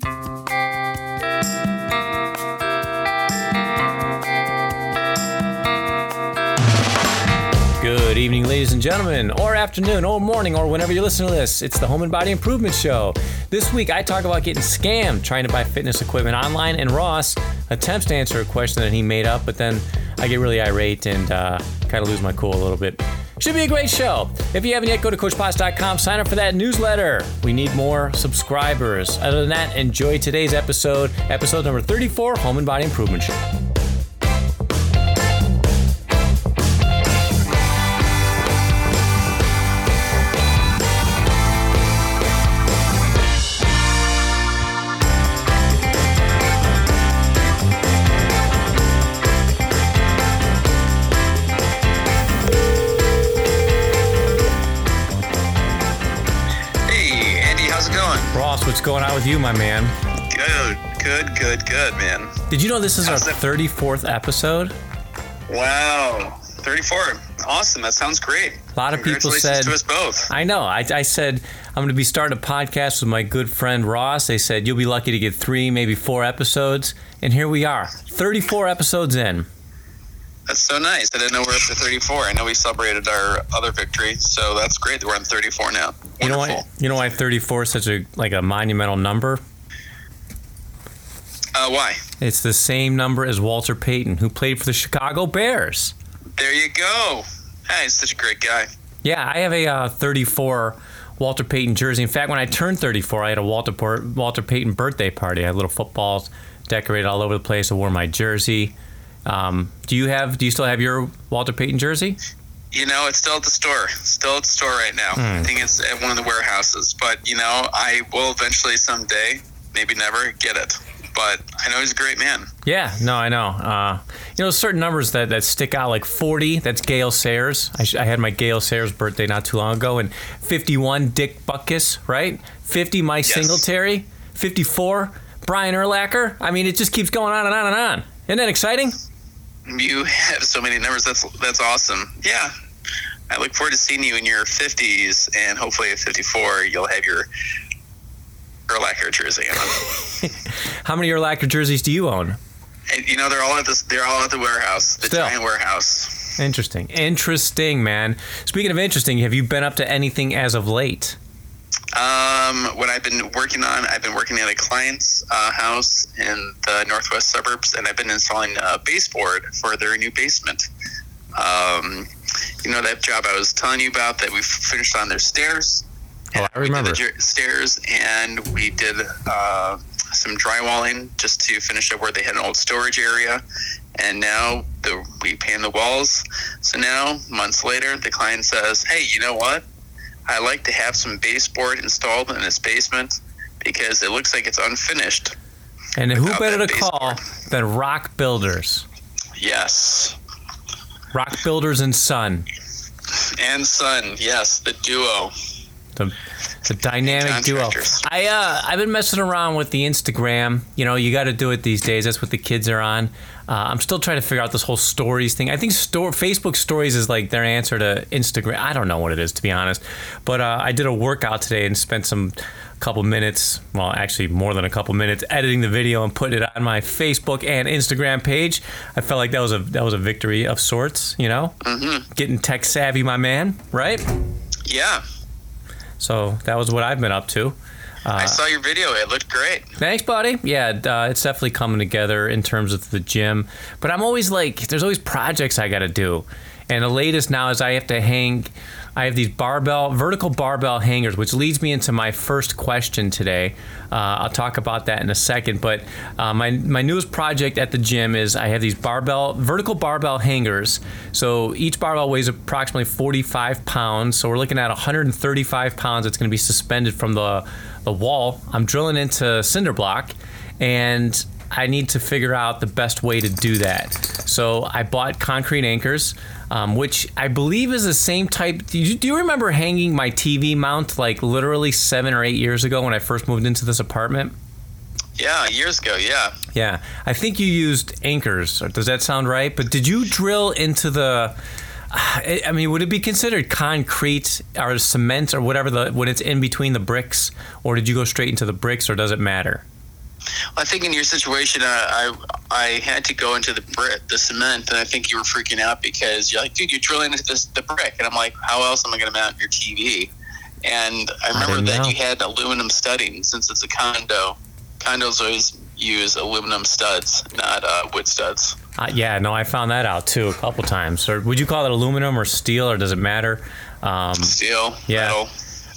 Good evening, ladies and gentlemen, or afternoon, or morning, or whenever you listen to this. It's the Home and Body Improvement Show. This week, I talk about getting scammed trying to buy fitness equipment online, and Ross attempts to answer a question that he made up, but then I get really irate and uh, kind of lose my cool a little bit. Should be a great show. If you haven't yet, go to CoachPots.com, sign up for that newsletter. We need more subscribers. Other than that, enjoy today's episode, episode number 34, Home and Body Improvement Show. With you, my man? Good, good, good, good, man. Did you know this is our How's it- 34th episode? Wow, 34. Awesome. That sounds great. A lot of people said- to us both. I know. I, I said I'm going to be starting a podcast with my good friend Ross. They said you'll be lucky to get three, maybe four episodes, and here we are, 34 episodes in. That's so nice. I didn't know we're up to 34. I know we celebrated our other victory, so that's great that we're on 34 now. You know why? You know why 34 is such a like a monumental number? Uh, why? It's the same number as Walter Payton, who played for the Chicago Bears. There you go. Hey, he's such a great guy. Yeah, I have a uh, 34 Walter Payton jersey. In fact, when I turned 34, I had a Walter Walter Payton birthday party. I had little footballs decorated all over the place. I wore my jersey. Um, do you have? Do you still have your Walter Payton jersey? You know, it's still at the store. Still at the store right now. Hmm. I think it's at one of the warehouses. But, you know, I will eventually someday, maybe never, get it. But I know he's a great man. Yeah, no, I know. Uh, you know, certain numbers that, that stick out, like 40, that's Gale Sayers. I, sh- I had my Gale Sayers birthday not too long ago. And 51, Dick Butkus, right? 50, Mike Yes. Singletary. 54, Brian Urlacher. I mean, it just keeps going on and on and on. Isn't that exciting? You have so many numbers. That's that's awesome. Yeah. I look forward to seeing you in your 50s, and hopefully at 54, you'll have your Urlacher jersey on. How many Urlacher jerseys do you own? And, you know, they're all at this. They're all at the warehouse, the Still. giant warehouse. Interesting. Interesting, man. Speaking of interesting, have you been up to anything as of late? Um, what I've been working on, I've been working at a client's uh, house in the northwest suburbs, and I've been installing a baseboard for their new basement. Um, you know that job I was telling you about that we finished on their stairs. Oh, I remember. We did the stairs, and we did uh, some drywalling just to finish up where they had an old storage area. And now the, we paint the walls. So now, months later, the client says, "Hey, you know what? I like to have some baseboard installed in this basement because it looks like it's unfinished." And who better to call than Rock Builders? Yes, Rock Builders and Son. and son, yes, the duo. the, the dynamic duo. I uh, I've been messing around with the Instagram. You know, you got to do it these days. That's what the kids are on. Uh, I'm still trying to figure out this whole stories thing. I think store Facebook stories is like their answer to Instagram. I don't know what it is to be honest, but uh, I did a workout today and spent some couple minutes. Well, actually more than a couple minutes editing the video and putting it on my Facebook and Instagram page. I felt like that was a that was a victory of sorts. You know, Mm-hmm. getting tech savvy, my man. Right. Yeah, So that was what I've been up to. I saw your video. It looked great. Thanks, buddy. Yeah, uh, it's definitely coming together in terms of the gym. But I'm always like, there's always projects I got to do. And the latest now is I have to hang, I have these barbell, vertical barbell hangers, which leads me into my first question today. Uh, I'll talk about that in a second. But uh, my, my newest project at the gym is I have these barbell, vertical barbell hangers. So each barbell weighs approximately 45 pounds. So we're looking at 135 pounds. that's going to be suspended from the, the wall. I'm drilling into cinder block and I need to figure out the best way to do that. So I bought concrete anchors, um, which I believe is the same type. Do you, do you remember hanging my TV mount like literally seven or eight years ago when I first moved into this apartment? Yeah, years ago. Yeah. Yeah, I think you used anchors. Does that sound right? But did you drill into the? I I mean, would it be considered concrete or cement or whatever the when it's in between the bricks, or did you go straight into the bricks, or does it matter? I think in your situation, uh, I I had to go into the brick, the cement, and I think you were freaking out because you're like, dude, you're drilling into this the brick, and I'm like, how else am I going to mount your TV? And I remember didn't that know. you had aluminum studding since it's a condo. Condos always use aluminum studs, not uh, wood studs. Uh, yeah, no, I found that out too a couple times. Or would you call it aluminum or steel, or does it matter? Um, Steel, Yeah. metal.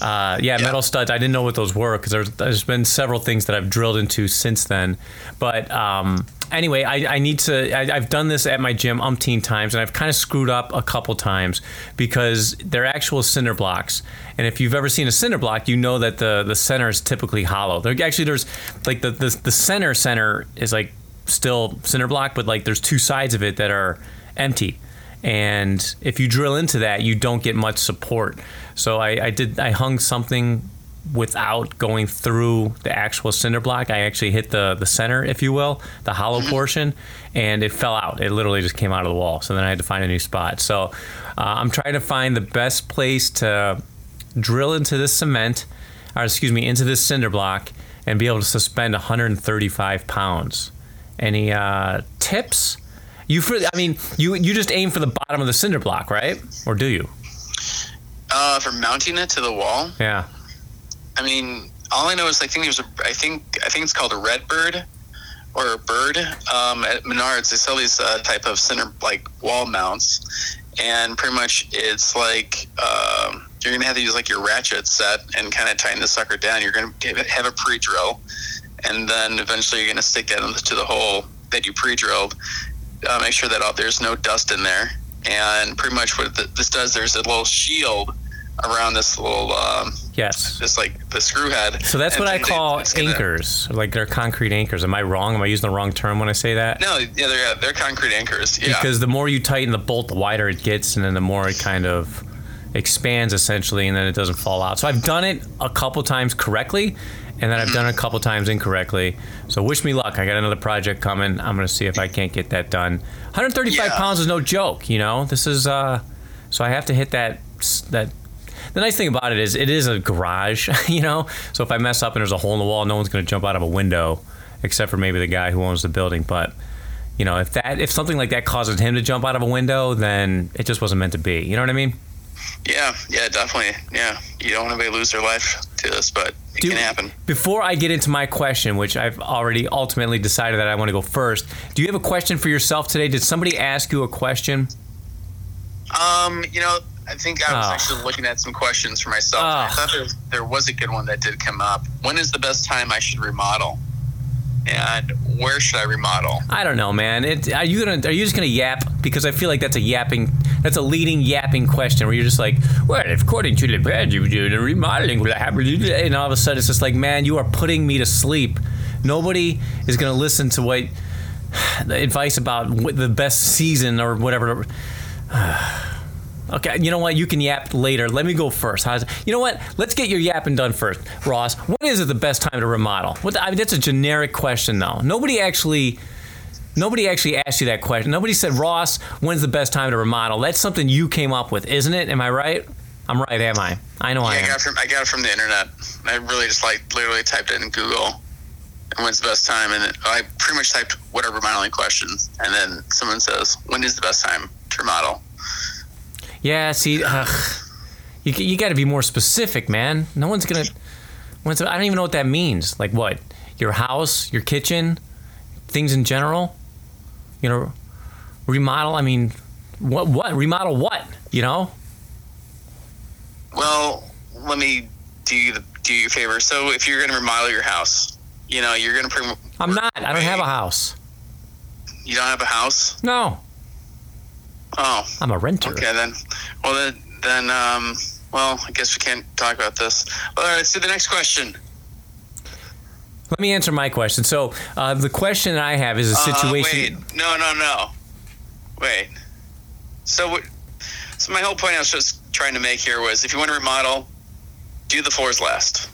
Uh, yeah, metal studs. I didn't know what those were because there's, there's been several things that I've drilled into since then. But um, anyway, I, I need to. I, I've done this at my gym umpteen times, and I've kind of screwed up a couple times because they're actual cinder blocks. And if you've ever seen a cinder block, you know that the the center is typically hollow. There actually there's like the the, the center center is like still cinder block, but like there's two sides of it that are empty and if you drill into that you don't get much support. So I, I did i hung something without going through the actual cinder block. I actually hit the the center if you will the hollow portion and it fell out. It literally just came out of the wall. So then i had to find a new spot. So uh, i'm trying to find the best place to drill into this cement or excuse me into this cinder block and be able to suspend 135 pounds. Any uh, tips you for, I mean, you you just aim for the bottom of the cinder block, right? Or do you? Uh, for mounting it to the wall, Yeah. I mean, all I know is I think there's a, I think I think it's called a red bird or a bird. Um, at Menards, they sell these uh, type of center like wall mounts, and pretty much it's like um, you're gonna have to use like your ratchet set and kind of tighten the sucker down. You're gonna have a pre-drill, and then eventually you're gonna stick that into the hole that you pre-drilled. Uh, make sure that uh, there's no dust in there, and pretty much what th- this does, there's a little shield around this little um, Yes. this like the screw head. So that's And what I call it's gonna- anchors, like they're concrete anchors. Am I wrong? Am I using the wrong term when I say that? No, yeah, they're they're concrete anchors. Yeah, Because the more you tighten the bolt, the wider it gets, and then the more it kind of expands essentially, and then it doesn't fall out. So I've done it a couple times correctly, and then I've done it a couple times incorrectly. So wish me luck. I got another project coming. I'm going to see if I can't get that done. 135 Yeah. pounds is no joke. You know, this is uh, so I have to hit that that. The nice thing about it is it is a garage, you know. So if I mess up and there's a hole in the wall, no one's going to jump out of a window, except for maybe the guy who owns the building. But you know, if that if something like that causes him to jump out of a window, then it just wasn't meant to be. You know what I mean? Yeah, yeah, definitely. Yeah, you don't want anybody to lose their life to this, but it Do- can happen. Before I get into my question, which I've already ultimately decided that I want to go first, do you have a question for yourself today? Did somebody ask you a question? Um, you know, I think I was Oh. actually looking at some questions for myself. Oh. I thought there, there was a good one that did come up. When is the best time I should remodel? And where should I remodel? I don't know, man. It, are you gonna are you just gonna yap? Because I feel like that's a yapping, that's a leading yapping question where you're just like, well, according to the bed, you do the remodeling will happen, and all of a sudden it's just like, man, you are putting me to sleep. Nobody is gonna listen to what the advice about the best season or whatever. Uh, Okay, you know what? You can yap later. Let me go first. How's, you know what? Let's get your yapping done first, Ross. When is it the best time to remodel? What the, I mean, that's a generic question, though. Nobody actually, nobody actually asked you that question. Nobody said, Ross, when's the best time to remodel? That's something you came up with, isn't it? Am I right? I'm right, am I? I know I Yeah, I am. got from I got it from the internet. I really just like literally typed it in Google. And when's the best time? And I pretty much typed what are remodeling questions, and then someone says, "When is the best time to remodel?" Yeah, see, ugh, you you got to be more specific, man. No one's gonna. I don't even know what that means. Like what? Your house, your kitchen, things in general. You know, remodel. I mean, what? What remodel? What? You know? Well, let me do you the, do you a favor. So if you're going to remodel your house, you know you're going to. Pre- I'm not. I don't have a house. You don't have a house? No, Oh, I'm a renter. okay then. Well then, then um, well, I guess we can't talk about this. All right, let's do the next question. Let me answer my question. So uh, the question that I have is a Uh, situation. wait, no, no, no. Wait. So, what, so my whole point I was just trying to make here was, if you want to remodel, do the floors last.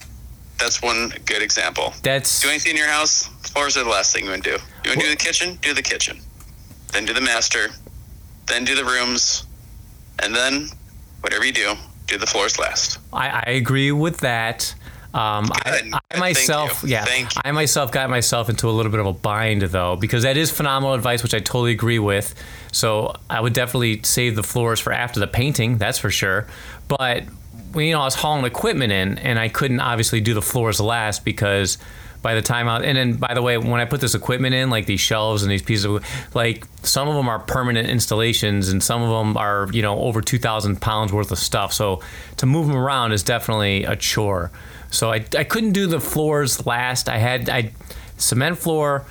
That's one good example. That's Do anything in your house, floors are the last thing you want to do. You want to do the kitchen, do the kitchen. Then do the master. Then do the rooms, and then whatever you do, do the floors last. I, I agree with that. Um, I. I myself, yeah. I myself got myself into a little bit of a bind though, because that is phenomenal advice, which I totally agree with. So I would definitely save the floors for after the painting, that's for sure. But you know I was hauling equipment in, and I couldn't obviously do the floors last because by the time I and then by the way, when I put this equipment in, like these shelves and these pieces of like some of them are permanent installations, and some of them are you know over two thousand pounds worth of stuff. So to move them around is definitely a chore. So I, I couldn't do the floors last. I had I cement floor,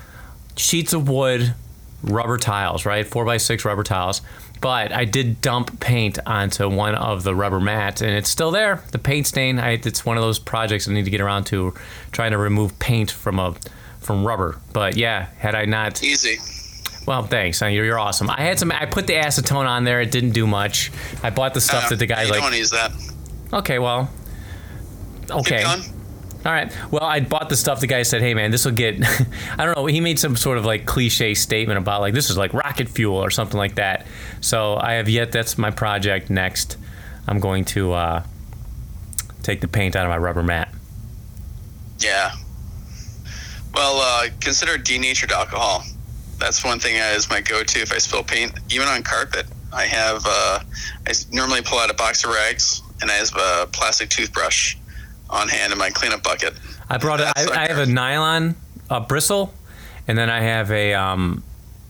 sheets of wood, rubber tiles, right? Four by six rubber tiles. But I did dump paint onto one of the rubber mats, and it's still there. The paint stain. I, it's one of those projects I need to get around to, trying to remove paint from a from rubber. But yeah, had I not, Easy. well, thanks. You're, you're awesome. I had some. I put the acetone on there. It didn't do much. I bought the stuff Uh, that the guy you like. don't use that. Okay, well, okay. All right. Well, I bought the stuff. The guy said, "Hey, man, this will get." I don't know. He made some sort of like cliche statement about like this is like rocket fuel or something like that. So I have yet. That's my project next. I'm going to uh, take the paint out of my rubber mat. Yeah. Well, uh, consider denatured alcohol. That's one thing that is my go-to if I spill paint, even on carpet. I have uh, I normally pull out a box of rags and I have a plastic toothbrush on hand in my cleanup bucket. I brought it. I, I have a nylon a bristle, and then I have a um,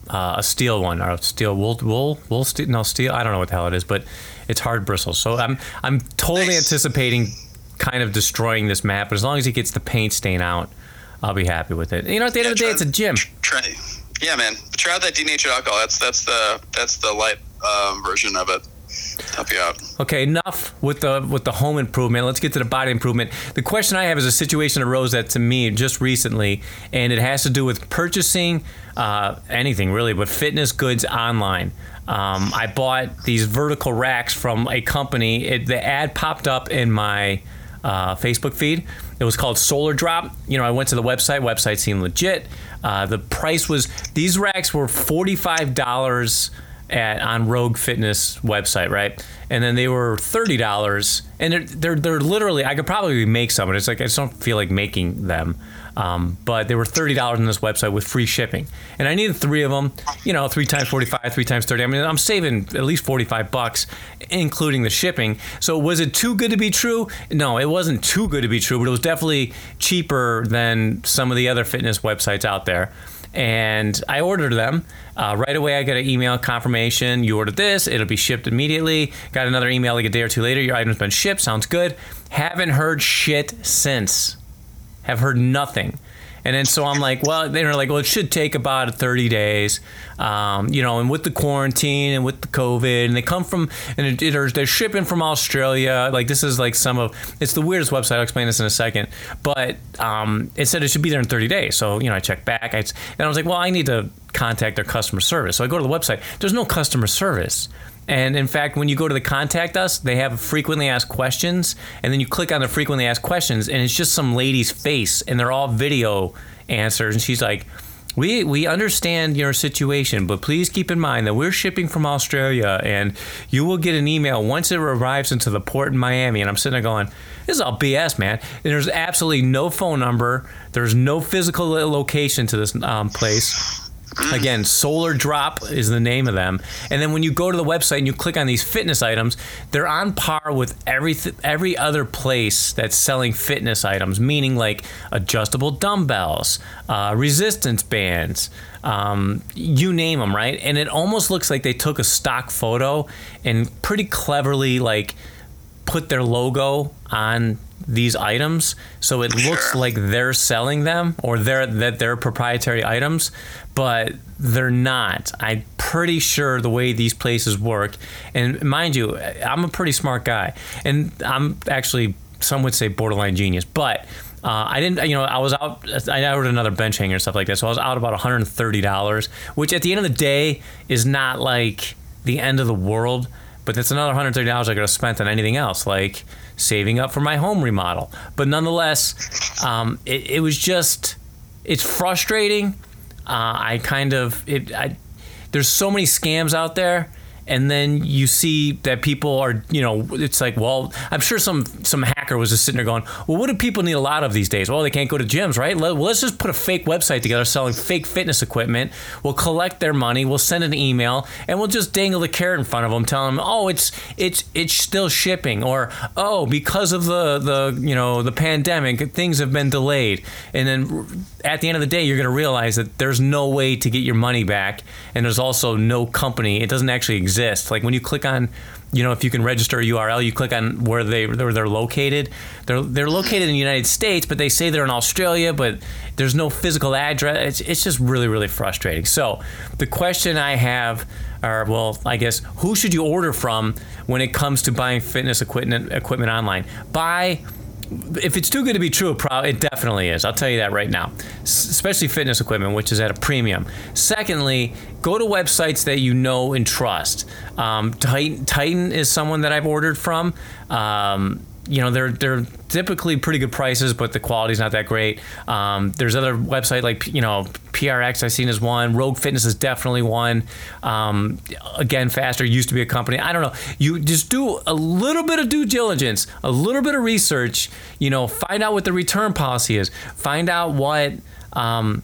uh, a steel one or a steel wool wool wool steel no steel. I don't know what the hell it is, but it's hard bristles. So I'm I'm totally Nice. anticipating kind of destroying this map, but as long as he gets the paint stain out, I'll be happy with it. You know, at the end Yeah, of the day, it's a gym. Try, yeah, man. Try out that denatured alcohol. That's that's the that's the light um, version of it. Help you out. Okay, enough with the with the home improvement. Let's get to the body improvement. The question I have is a situation arose that to me just recently, and it has to do with purchasing uh, anything really, but fitness goods online. Um, I bought these vertical racks from a company. It, the ad popped up in my uh, Facebook feed. It was called Solar Drop. You know, I went to the website. Website seemed legit. Uh, the price was these racks were forty five dollars at on Rogue Fitness website, right? And then they were thirty dollars, and they're, they're they're literally I could probably make some, but it's like I just don't feel like making them. Um, but they were thirty dollars on this website with free shipping, and I needed three of them. You know, three times forty five, three times thirty. I mean, I'm saving at least forty five bucks, including the shipping. So was it too good to be true? No, it wasn't too good to be true, but it was definitely cheaper than some of the other fitness websites out there and I ordered them. Uh, right away, I got an email confirmation. You ordered this, it'll be shipped immediately. Got another email like a day or two later. Your item's been shipped. Sounds good. Haven't heard shit since. Have heard nothing. And then so I'm like, well, they're like, well, it should take about 30 days, um, you know, and with the quarantine and with the COVID, and they come from, and it, it, are- they're shipping from Australia. Like this is like some of, it's the weirdest website. I'll explain this in a second. But um, it said it should be there in 30 days. So you know, I checked back, I, and I was like, well, I need to contact their customer service. So I go to the website. There's no customer service. And in fact, when you go to the contact us, they have frequently asked questions, and then you click on the frequently asked questions, and it's just some lady's face, and they're all video answers, and she's like. We, we understand your situation, but please keep in mind that we're shipping from Australia and you will get an email once it arrives into the port in Miami. And I'm sitting there going, this is all BS, man. And there's absolutely no phone number, there's no physical location to this um, place. Again, Solar Drop is the name of them. And then when you go to the website and you click on these fitness items, they're on par with every every other place that's selling fitness items, meaning like adjustable dumbbells, uh, resistance bands, um, you name them, right? And it almost looks like they took a stock photo and pretty cleverly like put their logo on these items so it looks like they're selling them or they're that they're proprietary items but they're not i'm pretty sure the way these places work and mind you i'm a pretty smart guy and i'm actually some would say borderline genius but uh, I didn't, you know, I was out. I ordered another bench hanger and stuff like that, so I was out about 130 dollars, which at the end of the day is not like the end of the world but that's another $130 I could have spent on anything else, like saving up for my home remodel. But nonetheless, um, it, it was just, it's frustrating. Uh, I kind of, it, I, there's so many scams out there, and then you see that people are, you know, it's like, well, I'm sure some some hacker was just sitting there going, well, what do people need a lot of these days? Well, they can't go to gyms, right? Well, let's just put a fake website together selling fake fitness equipment. We'll collect their money, we'll send an email, and we'll just dangle the carrot in front of them, telling them, oh, it's it's it's still shipping, or oh, because of the the you know the pandemic, things have been delayed, and then at the end of the day, you're going to realize that there's no way to get your money back, and there's also no company. It doesn't actually exist exist. Like when you click on, you know, if you can register a URL, you click on where they where they're located. They're they're located in the United States, but they say they're in Australia, but there's no physical address. It's it's just really really frustrating. So the question I have are well, I guess who should you order from when it comes to buying fitness equipment equipment online? Buy if it's too good to be true, it definitely is. I'll tell you that right now, especially fitness equipment, which is at a premium. Secondly, go to websites that you know and trust. Um, Titan, Titan is someone that I've ordered from. Um, you know they're they're typically pretty good prices, but the quality's not that great. Um, there's other website like you know PRX I've seen as one. Rogue Fitness is definitely one. Um, again, Faster used to be a company. I don't know. You just do a little bit of due diligence, a little bit of research. You know, find out what the return policy is. Find out what. Um,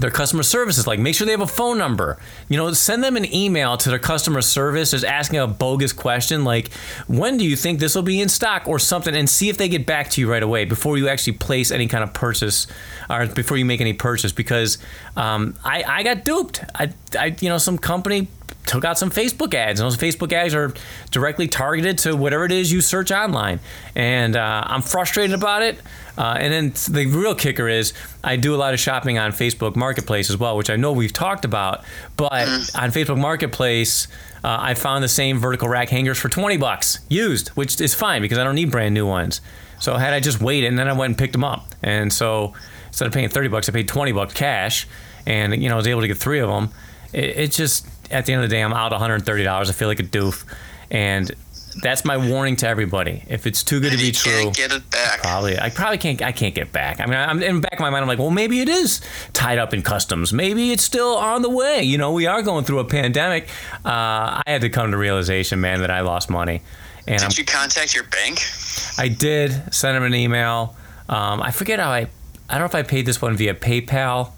their customer services like make sure they have a phone number. You know send them an email to their customer service just asking a bogus question like when do you think this will be in stock? or something and see if they get back to you right away before you actually place any kind of purchase or before you make any purchase because um, I, I got duped. I, I you know some company took out some Facebook ads, and those Facebook ads are directly targeted to whatever it is you search online. And uh, I'm frustrated about it. Uh, and then the real kicker is I do a lot of shopping on Facebook Marketplace as well, which I know we've talked about. But mm. on Facebook Marketplace, uh, I found the same vertical rack hangers for 20 bucks used, which is fine because I don't need brand new ones. So had I just waited, and then I went and picked them up. And so instead of paying 30 bucks, I paid 20 bucks cash, and you know I was able to get three of them. It, it just at the end of the day, I'm out 130 dollars. I feel like a doof, and that's my warning to everybody. If it's too good and to be true, can't get it back. Probably, I probably can't. I can't get back. I mean, I'm in the back of my mind. I'm like, well, maybe it is tied up in customs. Maybe it's still on the way. You know, we are going through a pandemic. Uh, I had to come to realization, man, that I lost money. And did I'm, you contact your bank? I did. Send them an email. Um, I forget how I. I don't know if I paid this one via PayPal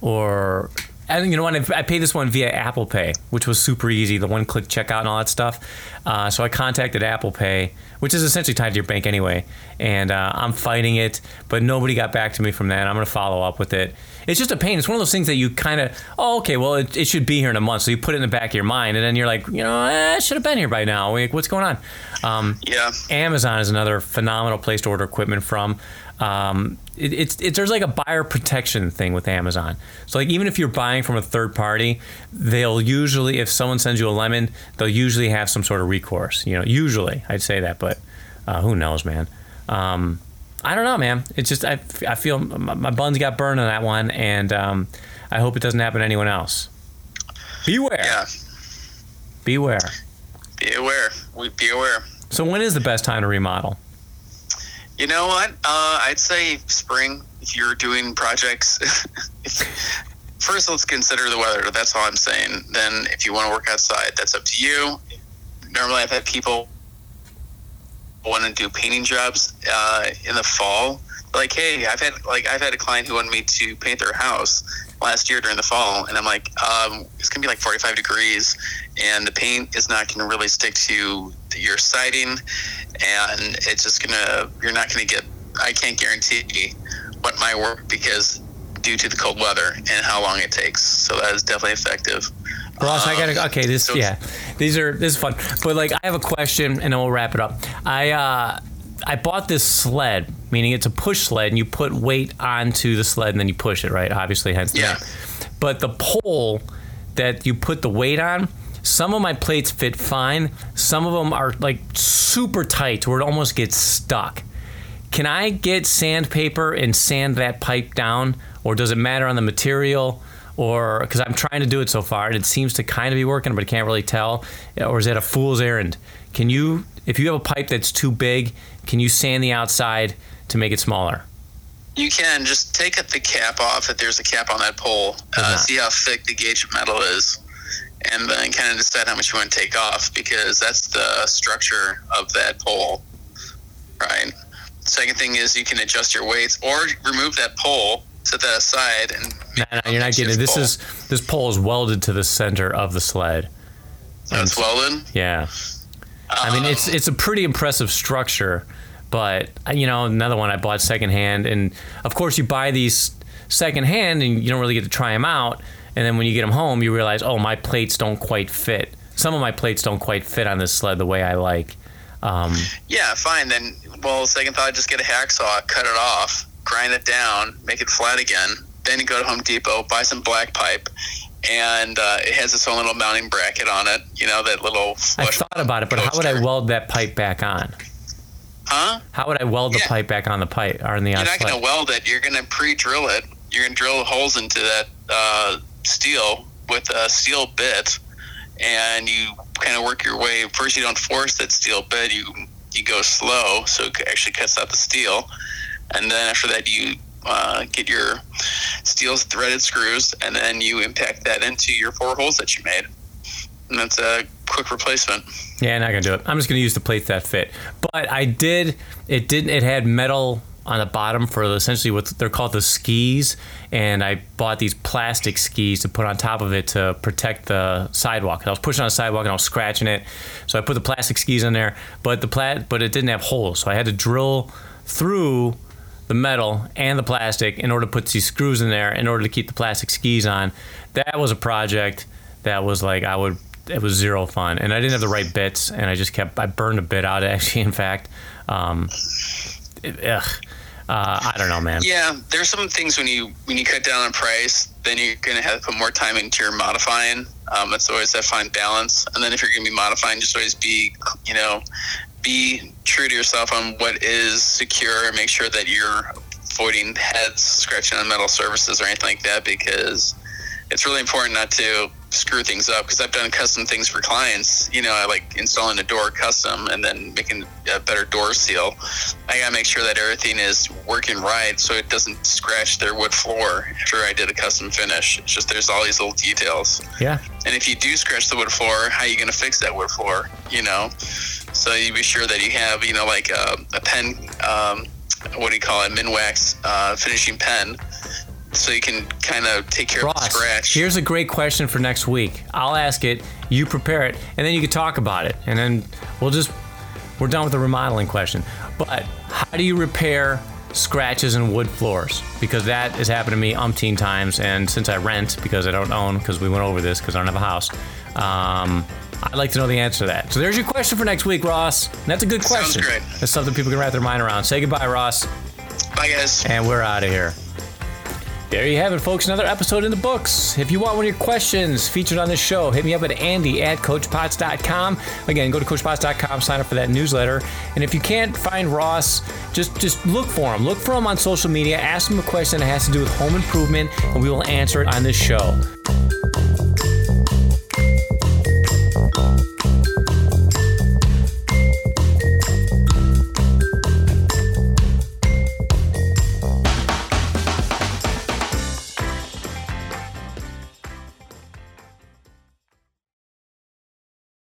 or and you know what? I paid this one via Apple Pay, which was super easy, the one-click checkout and all that stuff. Uh, so I contacted Apple Pay, which is essentially tied to your bank anyway, and uh, I'm fighting it, but nobody got back to me from that. I'm going to follow up with it. It's just a pain. It's one of those things that you kind of, oh, okay, well, it, it, should be here in a month, so you put it in the back of your mind, and then you're like, you know, eh, it should have been here by now. Like, what's going on? Um, yeah. Amazon is another phenomenal place to order equipment from. Um, it, it's, it's there's like a buyer protection thing with Amazon. So like even if you're buying from a third party, they'll usually if someone sends you a lemon, they'll usually have some sort of recourse. You know, usually I'd say that, but uh, who knows, man. Um, I don't know, man. It's just I, I feel my, my buns got burned on that one, and um, I hope it doesn't happen to anyone else. Beware. Yeah. Beware. Be aware. We be aware. So when is the best time to remodel? You know what? Uh, I'd say spring. If you're doing projects, first let's consider the weather. That's all I'm saying. Then, if you want to work outside, that's up to you. Normally, I've had people want to do painting jobs uh, in the fall. Like, hey, I've had like I've had a client who wanted me to paint their house last year during the fall, and I'm like, um, it's gonna be like 45 degrees, and the paint is not gonna really stick to your siding, and it's just gonna you're not gonna get. I can't guarantee what might work because due to the cold weather and how long it takes. So that is definitely effective. Ross, um, I gotta. Okay, this so, yeah, these are this is fun. But like, I have a question, and then we'll wrap it up. I uh, I bought this sled, meaning it's a push sled, and you put weight onto the sled, and then you push it, right? Obviously, hence the yeah. name. But the pole that you put the weight on, some of my plates fit fine. Some of them are like super tight, where it almost gets stuck. Can I get sandpaper and sand that pipe down, or does it matter on the material? or because I'm trying to do it so far and it seems to kind of be working, but I can't really tell, or is that a fool's errand? Can you, if you have a pipe that's too big, can you sand the outside to make it smaller? You can just take the cap off if there's a cap on that pole. Uh, see how thick the gauge of metal is, and then kind of decide how much you want to take off because that's the structure of that pole, right? Second thing is you can adjust your weights or remove that pole, set that aside, and No, no, you're not getting it. This is this pole is welded to the center of the sled. so it's welded. Yeah. I mean, it's it's a pretty impressive structure, but you know, another one I bought secondhand, and of course you buy these secondhand, and you don't really get to try them out, and then when you get them home, you realize, oh, my plates don't quite fit. Some of my plates don't quite fit on this sled the way I like. Um, Yeah, fine. Then, well, second thought, just get a hacksaw, cut it off, grind it down, make it flat again. Then you go to Home Depot, buy some black pipe, and uh, it has its own little mounting bracket on it. You know that little I thought about it, but how would I weld that pipe back on? Huh? How would I weld the Yeah. pipe back on the pipe or in the You're not going to weld it. You're going to pre-drill it. You're going to drill holes into that uh, steel with a steel bit, and you kind of work your way. First, you don't force that steel bit. You you go slow, so it actually cuts out the steel, and then after that, you uh, get your steel threaded screws, and then you impact that into your four holes that you made, and that's a quick replacement. Yeah, not gonna do it. I'm just gonna use the plates that fit. But I did. It didn't. It had metal on the bottom for essentially what they're called the skis, and I bought these plastic skis to put on top of it to protect the sidewalk. I was pushing on the sidewalk and I was scratching it, so I put the plastic skis on there. But the plat, but it didn't have holes, so I had to drill through the metal and the plastic in order to put these screws in there in order to keep the plastic skis on. That was a project that was like I would it was zero fun and I didn't have the right bits and I just kept I burned a bit out actually in fact um it- ugh. Uh, I don't know man Yeah, there's some things when you when you cut down on price, then you're to have to put more time into your modifying. Um, that's always that fine balance. And then if you're to be modifying, just always be you know be true to yourself on what is secure. And make sure that you're avoiding heads scratching on metal surfaces or anything like that because it's really important not to screw things up because I've done custom things for clients. You know, I like installing a door custom and then making a better door seal. I gotta make sure that everything is working right so it doesn't scratch their wood floor after I did a custom finish. It's just there's all these little details. yeah And if you do scratch the wood floor, how are you gonna fix that wood floor? You know, so you be sure that you have you know like a, a pen. Um, what do you call it? Minwax uh, finishing pen. So you can kind of take care of the scratch. here's a great question for next week I'll ask it you prepare it and then you can talk about it and then we'll just we're done with the remodeling question but how do you repair scratches in wood floors because that has happened to me umpteen times and since I rent because I don't own because we went over this because I don't have a house um, I'd like to know the answer to that so there's your question for next week Ross and that's a good question. Sounds great. that's something people can wrap their mind around say goodbye Ross Bye, guys. and we're out of here. There you have it, folks. Another episode in the books. If you want one of your questions featured on this show, hit me up at andy at coachpots.com. Again, go to coachpots.com, sign up for that newsletter. And if you can't find Ross, just just look for him. Look for him on social media. Ask him a question that has to do with home improvement, and we will answer it on this show.